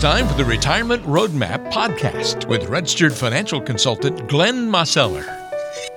time for the Retirement Roadmap podcast with registered financial consultant Glenn Mosseller.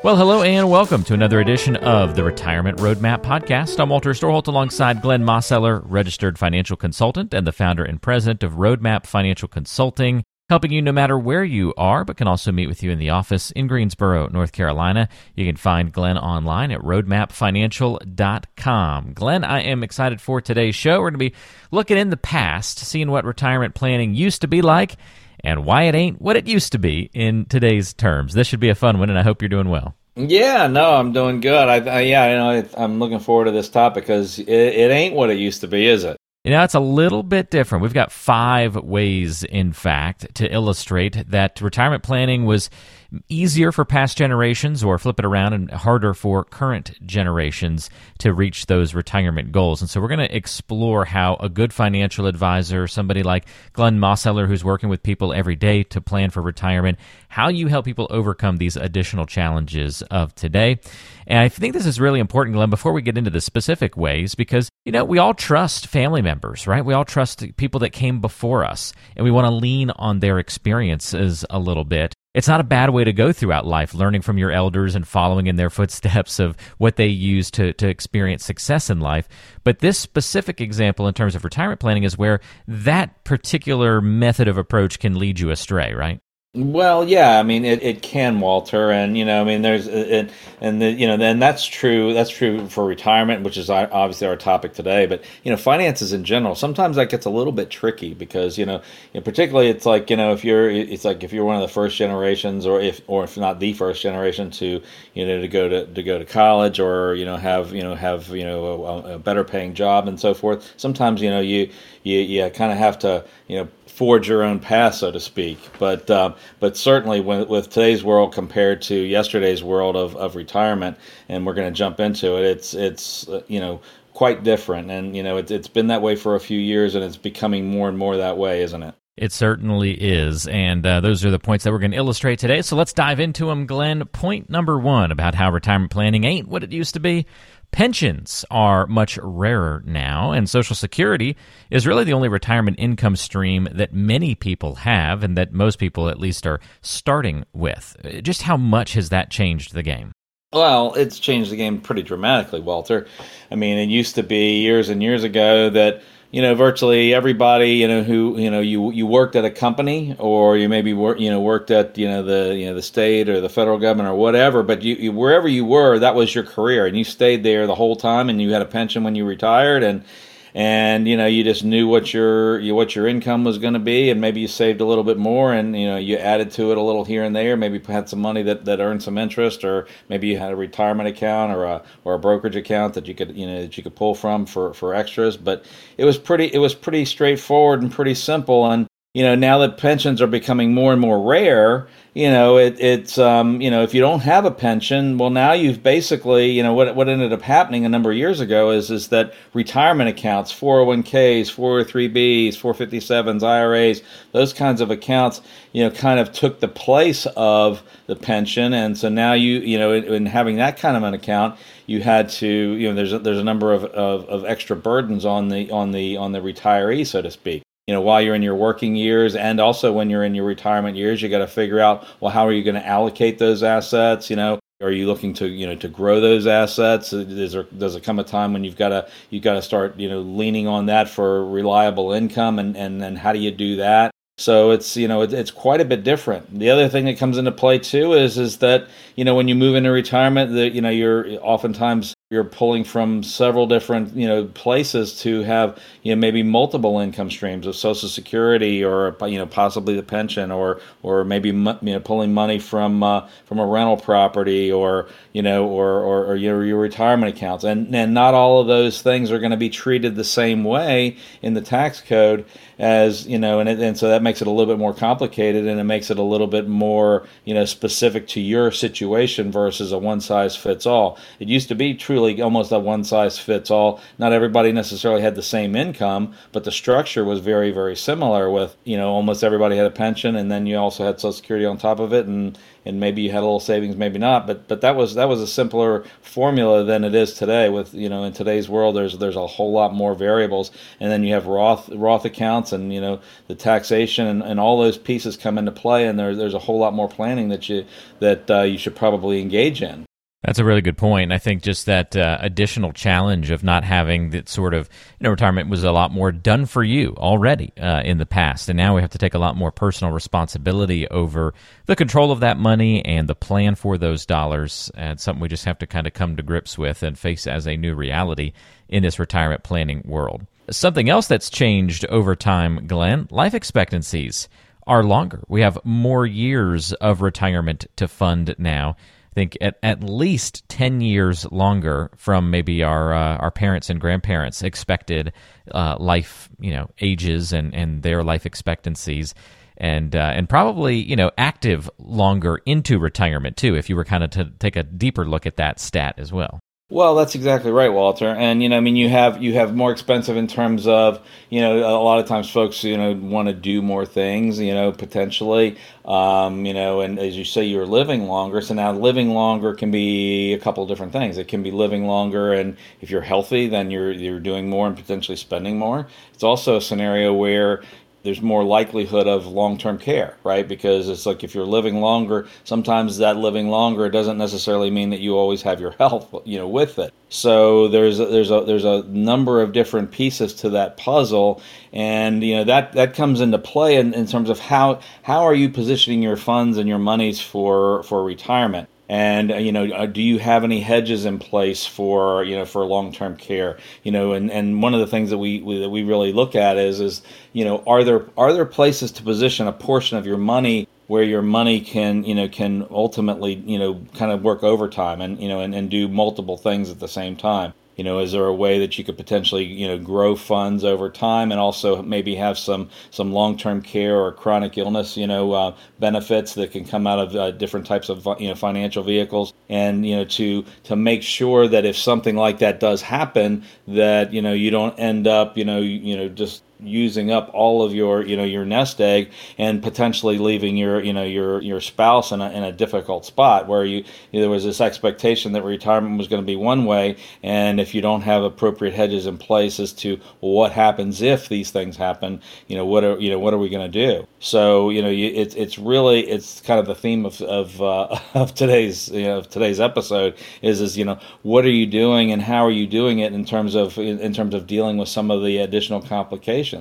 Well, hello and welcome to another edition of the Retirement Roadmap podcast. I'm Walter Storholt alongside Glenn Mosseller, registered financial consultant and the founder and president of Roadmap Financial Consulting helping you no matter where you are, but can also meet with you in the office in Greensboro, North Carolina. You can find Glenn online at roadmapfinancial.com. Glenn, I am excited for today's show. We're going to be looking in the past, seeing what retirement planning used to be like and why it ain't what it used to be in today's terms. This should be a fun one, and I hope you're doing well. Yeah, no, I'm doing good. I, I yeah, you know, I'm looking forward to this topic because it, it ain't what it used to be, is it? You know, it's a little bit different. We've got five ways, in fact, to illustrate that retirement planning was easier for past generations or flip it around and harder for current generations to reach those retirement goals. And so we're going to explore how a good financial advisor, somebody like Glenn Mosseller, who's working with people every day to plan for retirement, how you help people overcome these additional challenges of today. And I think this is really important, Glenn, before we get into the specific ways, because, you know, we all trust family members, right? We all trust people that came before us, and we want to lean on their experiences a little bit it's not a bad way to go throughout life, learning from your elders and following in their footsteps of what they use to, to experience success in life. But this specific example in terms of retirement planning is where that particular method of approach can lead you astray, right? Well, yeah, I mean it, it can, Walter, and you know, I mean, there's it, and the, you know, then that's true. That's true for retirement, which is obviously our topic today. But you know, finances in general, sometimes that gets a little bit tricky because you know, you know, particularly it's like you know, if you're, it's like if you're one of the first generations, or if, or if not the first generation to, you know, to go to to go to college, or you know, have you know, have you know, a, a better paying job and so forth. Sometimes you know, you you you kind of have to you know forge your own path, so to speak. But um, but certainly when, with today's world compared to yesterday's world of, of retirement, and we're going to jump into it, it's it's uh, you know quite different, and you know it, it's been that way for a few years, and it's becoming more and more that way, isn't it? It certainly is. And uh, those are the points that we're going to illustrate today. So let's dive into them, Glenn. Point number one about how retirement planning ain't what it used to be. Pensions are much rarer now, and Social Security is really the only retirement income stream that many people have, and that most people at least are starting with. Just how much has that changed the game? Well, it's changed the game pretty dramatically, Walter. I mean, it used to be years and years ago that you know, virtually everybody, you know, who you know you you worked at a company or you maybe work, you know, worked at you know the you know the state or the federal government or whatever, but you, you wherever you were, that was your career, and you stayed there the whole time, and you had a pension when you retired, and and you know you just knew what your you, what your income was going to be and maybe you saved a little bit more and you know you added to it a little here and there. Maybe had some money that, that earned some interest or maybe you had a retirement account or a or a brokerage account that you could you know that you could pull from for for extras. But it was pretty it was pretty straightforward and pretty simple and you know now that pensions are becoming more and more rare you know, it, it's um, you know, if you don't have a pension, well, now you've basically, you know, what what ended up happening a number of years ago is is that retirement accounts, 401ks, 403bs, 457s, IRAs, those kinds of accounts, you know, kind of took the place of the pension, and so now you, you know, in, in having that kind of an account, you had to, you know, there's a, there's a number of, of, of extra burdens on the on the on the retiree, so to speak you know while you're in your working years and also when you're in your retirement years you got to figure out well how are you going to allocate those assets you know? Are you looking to you know to grow those assets? Is there, does it come a time when you've got to you've got to start you know leaning on that for reliable income and and then how do you do that so it's you know it, it's quite a bit different. The other thing that comes into play too is is that you know when you move into retirement, that you know you're oftentimes you're pulling from several different you know places to have you know maybe multiple income streams of social security or you know possibly the pension or or maybe you know pulling money from uh, from a rental property or you know or or, or your, your retirement accounts and and not all of those things are going to be treated the same way in the tax code as you know and and so that makes it a little bit more complicated and it makes it a little bit more you know specific to your situation versus a one size fits all it used to be truly almost a one size fits all. Not everybody necessarily had the same income, but the structure was very, very similar with, you know, almost everybody had a pension and then you also had Social Security on top of it. And, and maybe you had a little savings, maybe not. But but that was that was a simpler formula than it is today. With you know in today's world, there's there's a whole lot more variables, and then you have Roth Roth accounts, and you know the taxation and, and all those pieces come into play, and there, there's a whole lot more planning that you that uh, you should probably engage in. That's a really good point. I think just that uh, additional challenge of not having that sort of you know retirement was a lot more done for you already uh, in the past, and now we have to take a lot more personal responsibility over the control of that money and the plan for those dollars. And something we just have to kind of come to grips with and face as a new reality in this retirement planning world. Something else that's changed over time, Glenn, life expectancies are longer. We have more years of retirement to fund now think at, at least 10 years longer from maybe our uh, our parents and grandparents expected uh, life you know ages and, and their life expectancies. And uh, and probably you know active longer into retirement too if you were kind of to take a deeper look at that stat as well well, that's exactly right, Walter. And you know, I mean, you have you have more expensive in terms of you know a lot of times folks you know want to do more things you know potentially um, you know and as you say you're living longer. So now living longer can be a couple of different things. It can be living longer, and if you're healthy, then you're you're doing more and potentially spending more. It's also a scenario where there's more likelihood of long-term care, right? Because it's like if you're living longer, sometimes that living longer doesn't necessarily mean that you always have your health, you know, with it. So there's a, there's a there's a number of different pieces to that puzzle, and you know that that comes into play in, in terms of how how are you positioning your funds and your monies for for retirement. And uh, you know, uh, do you have any hedges in place for you know for long term care? You know, and, and one of the things that we, we that we really look at is is you know are there are there places to position a portion of your money where your money can you know can ultimately you know kind of work overtime and you know and, and do multiple things at the same time you know, is there a way that you could potentially, you know, grow funds over time and also maybe have some some long-term care or chronic illness, you know, uh, benefits that can come out of uh, different types of you know financial vehicles, and you know, to to make sure that if something like that does happen, that you know you don't end up, you know, you, you know, just using up all of your you know your nest egg and potentially leaving your you know your your spouse in a, in a difficult spot where you, you know, there was this expectation that retirement was going to be one way and if you don't have appropriate hedges in place as to well, what happens if these things happen you know what are you know what are we going to do? So you know you, it's it's really it's kind of the theme of of, uh, of today's you know of today's episode is is you know what are you doing and how are you doing it in terms of in, in terms of dealing with some of the additional complications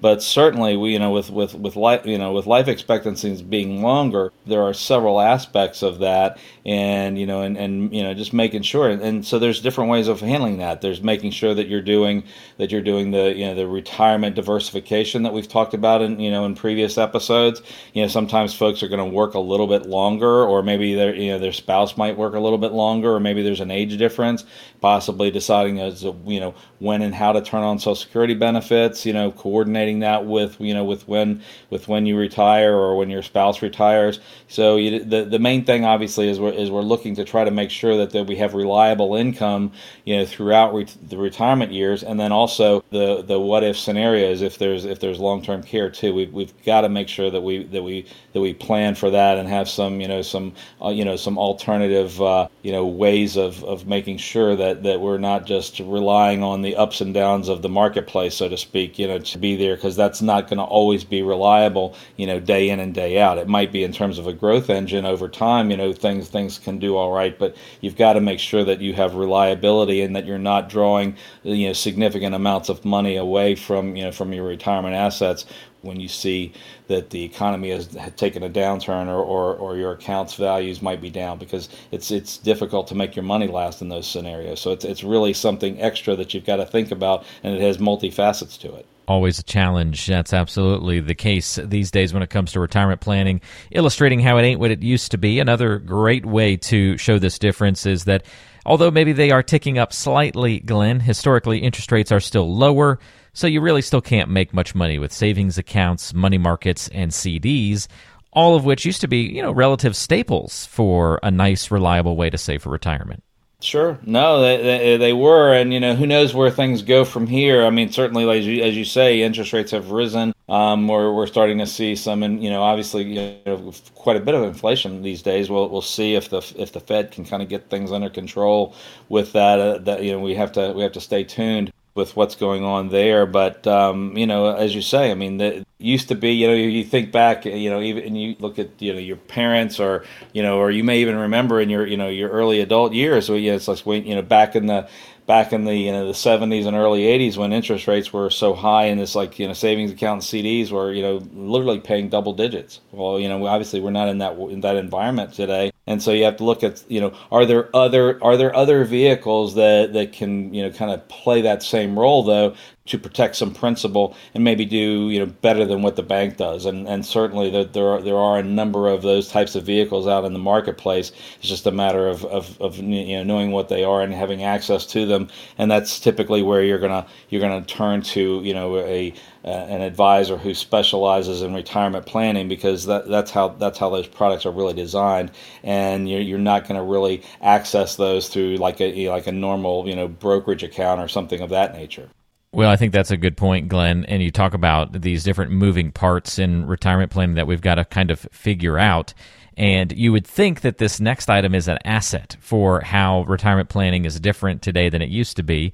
but certainly, we you know with with with life you know with life expectancies being longer, there are several aspects of that, and you know and and you know just making sure, and, so there's different ways of handling that. There's making sure that you're doing that you're doing the you know the retirement diversification that we've talked about in you know in previous episodes. You know sometimes folks are going to work a little bit longer, or maybe their you know their spouse might work a little bit longer, or maybe there's an age difference. Possibly deciding as you know when and how to turn on Social Security benefits. You know coordinating that with you know with when with when you retire or when your spouse retires. So you, the the main thing obviously is we're, is we're looking to try to make sure that, that we have reliable income you know throughout re- the retirement years, and then also the the what if scenarios if there's if there's long term care too. We've, we've got to make sure that we that we that we plan for that and have some you know some uh, you know some alternative uh, you know ways of, of making sure that that we're not just relying on the ups and downs of the marketplace so to speak you know to be there because that's not going to always be reliable, you know, day in and day out. It might be in terms of a growth engine over time, you know, things things can do all right, but you've got to make sure that you have reliability and that you're not drawing, you know, significant amounts of money away from, you know, from your retirement assets when you see that the economy has taken a downturn or, or, or, your accounts values might be down because it's it's difficult to make your money last in those scenarios. So it's it's really something extra that you've got to think about and it has multifacets to it always a challenge. That's absolutely the case these days when it comes to retirement planning, illustrating how it ain't what it used to be. Another great way to show this difference is that although maybe they are ticking up slightly, Glenn, historically interest rates are still lower, so you really still can't make much money with savings accounts, money markets, and CDs. All of which used to be, you know, relative staples for a nice, reliable way to save for retirement. Sure. No, they, they, they, were. And, you know, who knows where things go from here. I mean, certainly, as you, as you say, interest rates have risen. Um, we're, we're starting to see some, and, you know, obviously, you know, quite a bit of inflation these days. We'll, we'll see if the if the Fed can kind of get things under control with that. Uh, that, you know, we have to we have to stay tuned with what's going on there. But um, you know, as you say, I mean, it used to be. You know, you think back. You know, even and you look at you know your parents, or you know, or you may even remember in your you know your early adult years. So yeah, it's like you know back in the back in the you know the 70s and early 80s when interest rates were so high and this like you know savings account CDs were you know literally paying double digits. Well, you know obviously we're not in that in that environment today, and so you have to look at you know are there other are there other vehicles that that can you know kind of play that same role though to protect some principal and maybe do you know better than what the bank does. And and certainly there, there are there are a number of those types of vehicles out in the marketplace. It's just a matter of, of, of you know knowing what they are and having access to them. And that's typically where you're gonna you're gonna turn to you know a uh, an advisor who specializes in retirement planning because that, that's how that's how those products are really designed. And you're, you're not going to really access those through like a like a normal you know brokerage account or something of that nature well, I think that's a good point, Glenn. And you talk about these different moving parts in retirement planning that we've got to kind of figure out. And you would think that this next item is an asset for how retirement planning is different today than it used to be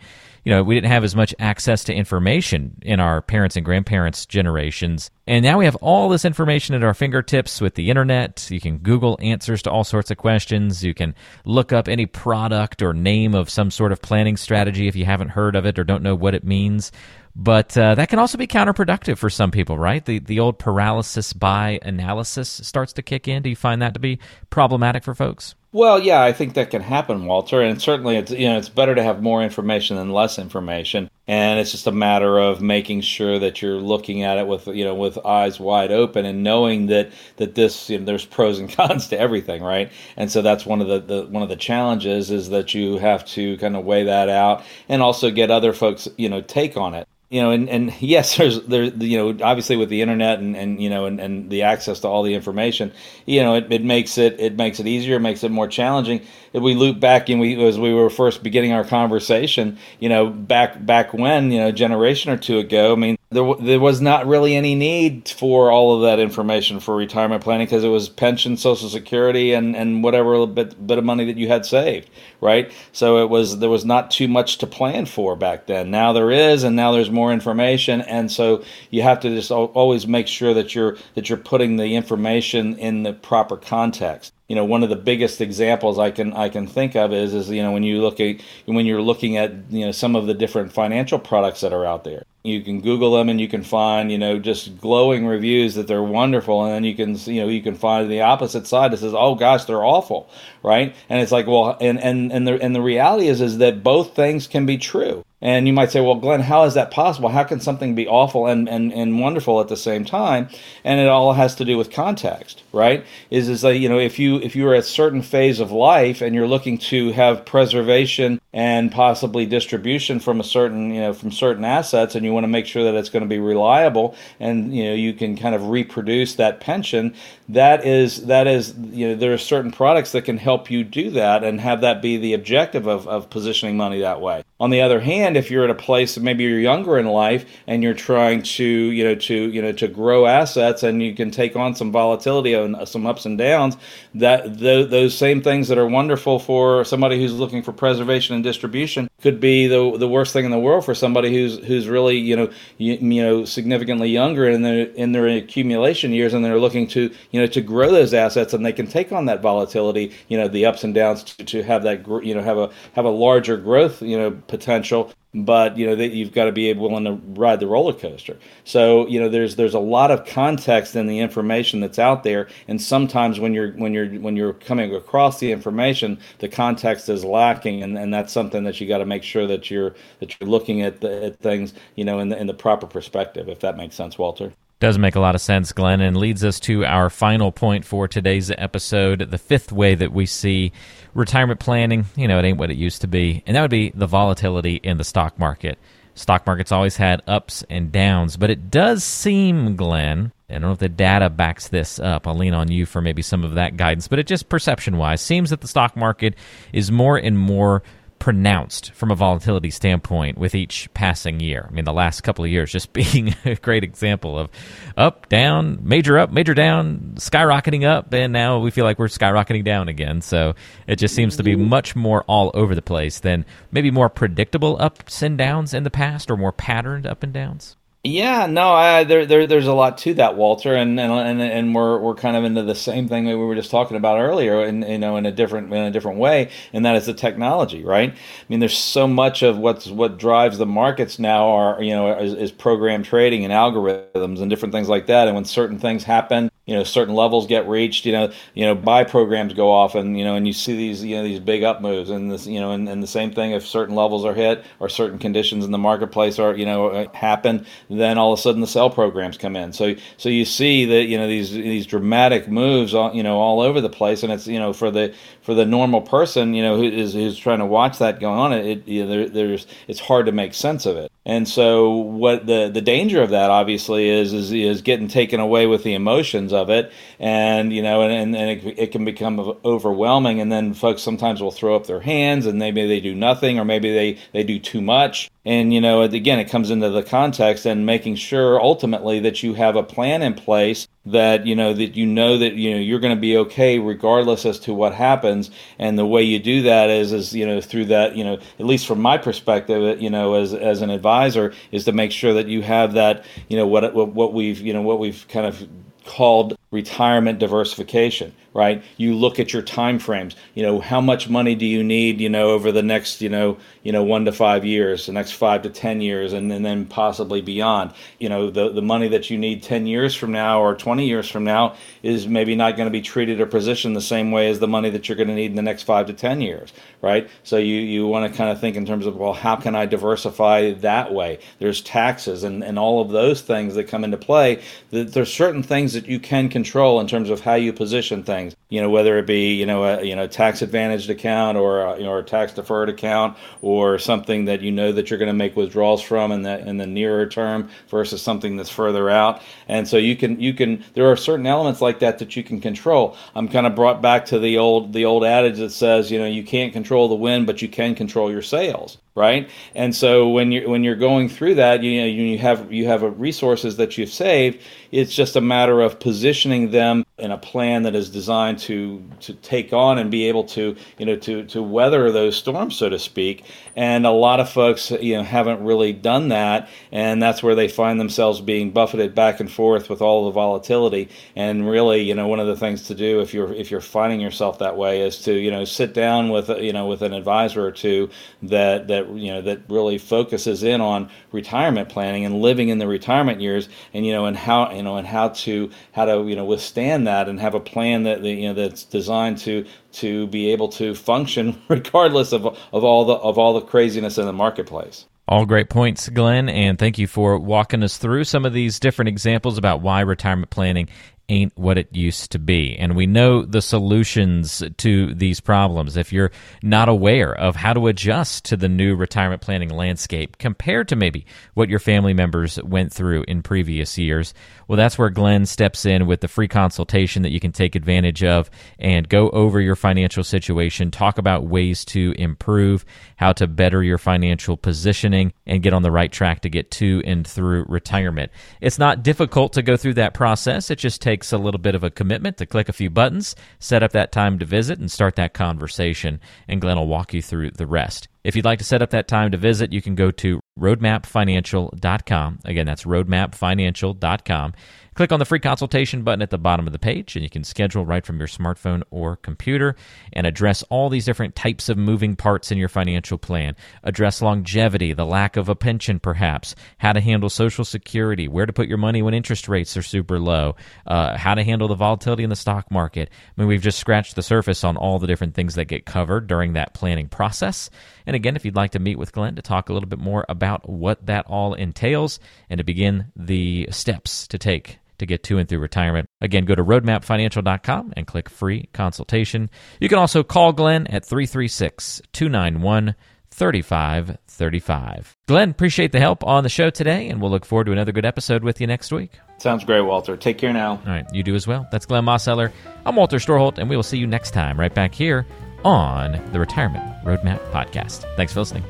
you know, we didn't have as much access to information in our parents and grandparents' generations. And now we have all this information at our fingertips with the internet. You can Google answers to all sorts of questions. You can look up any product or name of some sort of planning strategy if you haven't heard of it or don't know what it means. But uh, that can also be counterproductive for some people, right? The the old paralysis by analysis starts to kick in. Do you find that to be problematic for folks? Well, yeah, I think that can happen, Walter, and certainly it's you know it's better to have more information than less information, and it's just a matter of making sure that you're looking at it with you know with eyes wide open and knowing that that this you know, there's pros and cons to everything, right? And so that's one of the, the one of the challenges is that you have to kind of weigh that out and also get other folks you know take on it you know, and, and yes, there's there, you know, obviously with the internet and, and you know, and, and the access to all the information, you know, it, it makes it it makes it easier, makes it more challenging. If we loop back and we as we were first beginning our conversation, you know, back back when, you know, a generation or two ago, I mean, there there was not really any need for all of that information for retirement planning because it was pension, social security, and and whatever bit bit of money that you had saved, right? So it was there was not too much to plan for back then. Now there is, and now there's more information, and so you have to just always make sure that you're that you're putting the information in the proper context you know one of the biggest examples I can I can think of is is you know when you look at when you're looking at you know some of the different financial products that are out there. You can google them and you can find you know just glowing reviews that they're wonderful. And then you can you know you can find the opposite side that says oh gosh they're awful right? And it's like well and and and the and the reality is is that both things can be true and you might say, well, Glenn, how is that possible? How can something be awful and, and, and wonderful at the same time? And it all has to do with context, right? Is is that you know if you if you're at a certain phase of life and you're looking to have preservation and possibly distribution from a certain you know from certain assets, and you want to make sure that it's going to be reliable and you know you can kind of reproduce that pension. That is that is you know there are certain products that can help you do that and have that be the objective of, of positioning money that way. On the other hand, if you're at a place maybe you're younger in life and you're trying to you know to you know to grow assets and you can take on some volatility and uh, some ups and downs, that th- those same things that are wonderful for somebody who's looking for preservation and distribution could be the the worst thing in the world for somebody who's who's really you know you, you know significantly younger in their in their accumulation years and they're looking to you know to grow those assets and they can take on that volatility you know the ups and downs to, to have that you know have a have a larger growth you know potential but you know that you've got to be willing to ride the roller coaster. So you know there's there's a lot of context in the information that's out there and sometimes when you're when you're when you're coming across the information the context is lacking and, and that's something that you got to make sure that you're that you're looking at, the, at things you know in the, in the proper perspective if that makes sense walter does make a lot of sense, Glenn, and leads us to our final point for today's episode the fifth way that we see retirement planning. You know, it ain't what it used to be, and that would be the volatility in the stock market. Stock market's always had ups and downs, but it does seem, Glenn, I don't know if the data backs this up. I'll lean on you for maybe some of that guidance, but it just perception wise seems that the stock market is more and more pronounced from a volatility standpoint with each passing year. I mean, the last couple of years just being a great example of up, down, major up, major down, skyrocketing up, and now we feel like we're skyrocketing down again. So it just seems to be mm-hmm. much more all over the place than maybe more predictable ups and downs in the past or more patterned up and downs. Yeah, no, I, there, there, there's a lot to that, Walter, and, and and and we're we're kind of into the same thing that we were just talking about earlier, in you know, in a different in a different way, and that is the technology, right? I mean, there's so much of what's what drives the markets now are you know is, is program trading and algorithms and different things like that, and when certain things happen, you know certain levels get reached you know you know buy programs go off and you know and you see these you know these big up moves and this you know and, and the same thing if certain levels are hit or certain conditions in the marketplace are you know uh, happen then all of a sudden the sell programs come in so so you see that you know these these dramatic moves all you know all over the place and it's you know for the for the normal person you know who is who's trying to watch that going on it you know, there, there's it's hard to make sense of it and so what the the danger of that obviously is is is getting taken away with the emotions of it, and you know, and and it, it can become overwhelming, and then folks sometimes will throw up their hands, and maybe they do nothing, or maybe they they do too much, and you know, again, it comes into the context and making sure ultimately that you have a plan in place that you know that you know that you know you're going to be okay regardless as to what happens. And the way you do that is is you know through that you know at least from my perspective you know as as an advisor is to make sure that you have that you know what what, what we've you know what we've kind of called retirement diversification right? You look at your time frames you know how much money do you need you know over the next you know you know one to five years the next five to ten years and, and then possibly beyond. You know the, the money that you need 10 years from now or 20 years from now is maybe not going to be treated or positioned the same way as the money that you're going to need in the next five to 10 years right? So you, you want to kind of think in terms of well how can i diversify that way? There's taxes and, and all of those things that come into play. There's certain things that you can control in terms of how you position things. You know, whether it be you know a you know tax advantaged account or a, you know a tax deferred account or something that you know that you're going to make withdrawals from in the in the nearer term versus something that's further out. And so you can you can there are certain elements like that that you can control. I'm kind of brought back to the old the old adage that says you know you can't control the wind but you can control your sails right? And so when you're when you're going through that, you know you have you have resources that you've saved. It's just a matter of positioning them in a plan that is designed to to take on and be able to you know to to weather those storms, so to speak. And a lot of folks you know haven't really done that, and that's where they find themselves being buffeted back and forth with all the volatility. And really, you know, one of the things to do if you're if you're finding yourself that way is to you know sit down with you know with an advisor or two that that you know that really focuses in on retirement planning and living in the retirement years and you know and how you know and how to how to you know withstand that and have a plan that you know that's designed to to be able to function regardless of of all the of all the craziness in the marketplace. All great points, Glenn, and thank you for walking us through some of these different examples about why retirement planning ain't what it used to be. And we know the solutions to these problems. If you're not aware of how to adjust to the new retirement planning landscape compared to maybe what your family members went through in previous years, well, that's where Glenn steps in with the free consultation that you can take advantage of and go over your financial situation, talk about ways to improve, how to better your financial positioning, and get on the right track to get to and through retirement. It's not difficult to go through that process. It just takes takes a little bit of a commitment to click a few buttons, set up that time to visit, and start that conversation. And Glenn will walk you through the rest. If you'd like to set up that time to visit, you can go to roadmapfinancial.com. Again, that's roadmapfinancial.com. Click on the free consultation button at the bottom of the page, and you can schedule right from your smartphone or computer and address all these different types of moving parts in your financial plan. Address longevity, the lack of a pension, perhaps, how to handle Social Security, where to put your money when interest rates are super low, uh, how to handle the volatility in the stock market. I mean, we've just scratched the surface on all the different things that get covered during that planning process. And again, if you'd like to meet with Glenn to talk a little bit more about what that all entails and to begin the steps to take to get to and through retirement. Again, go to roadmapfinancial.com and click free consultation. You can also call Glenn at 336 291 3535. Glenn, appreciate the help on the show today, and we'll look forward to another good episode with you next week. Sounds great, Walter. Take care now. All right, you do as well. That's Glenn Mosseller. I'm Walter Storholt, and we will see you next time right back here on the Retirement Roadmap Podcast. Thanks for listening.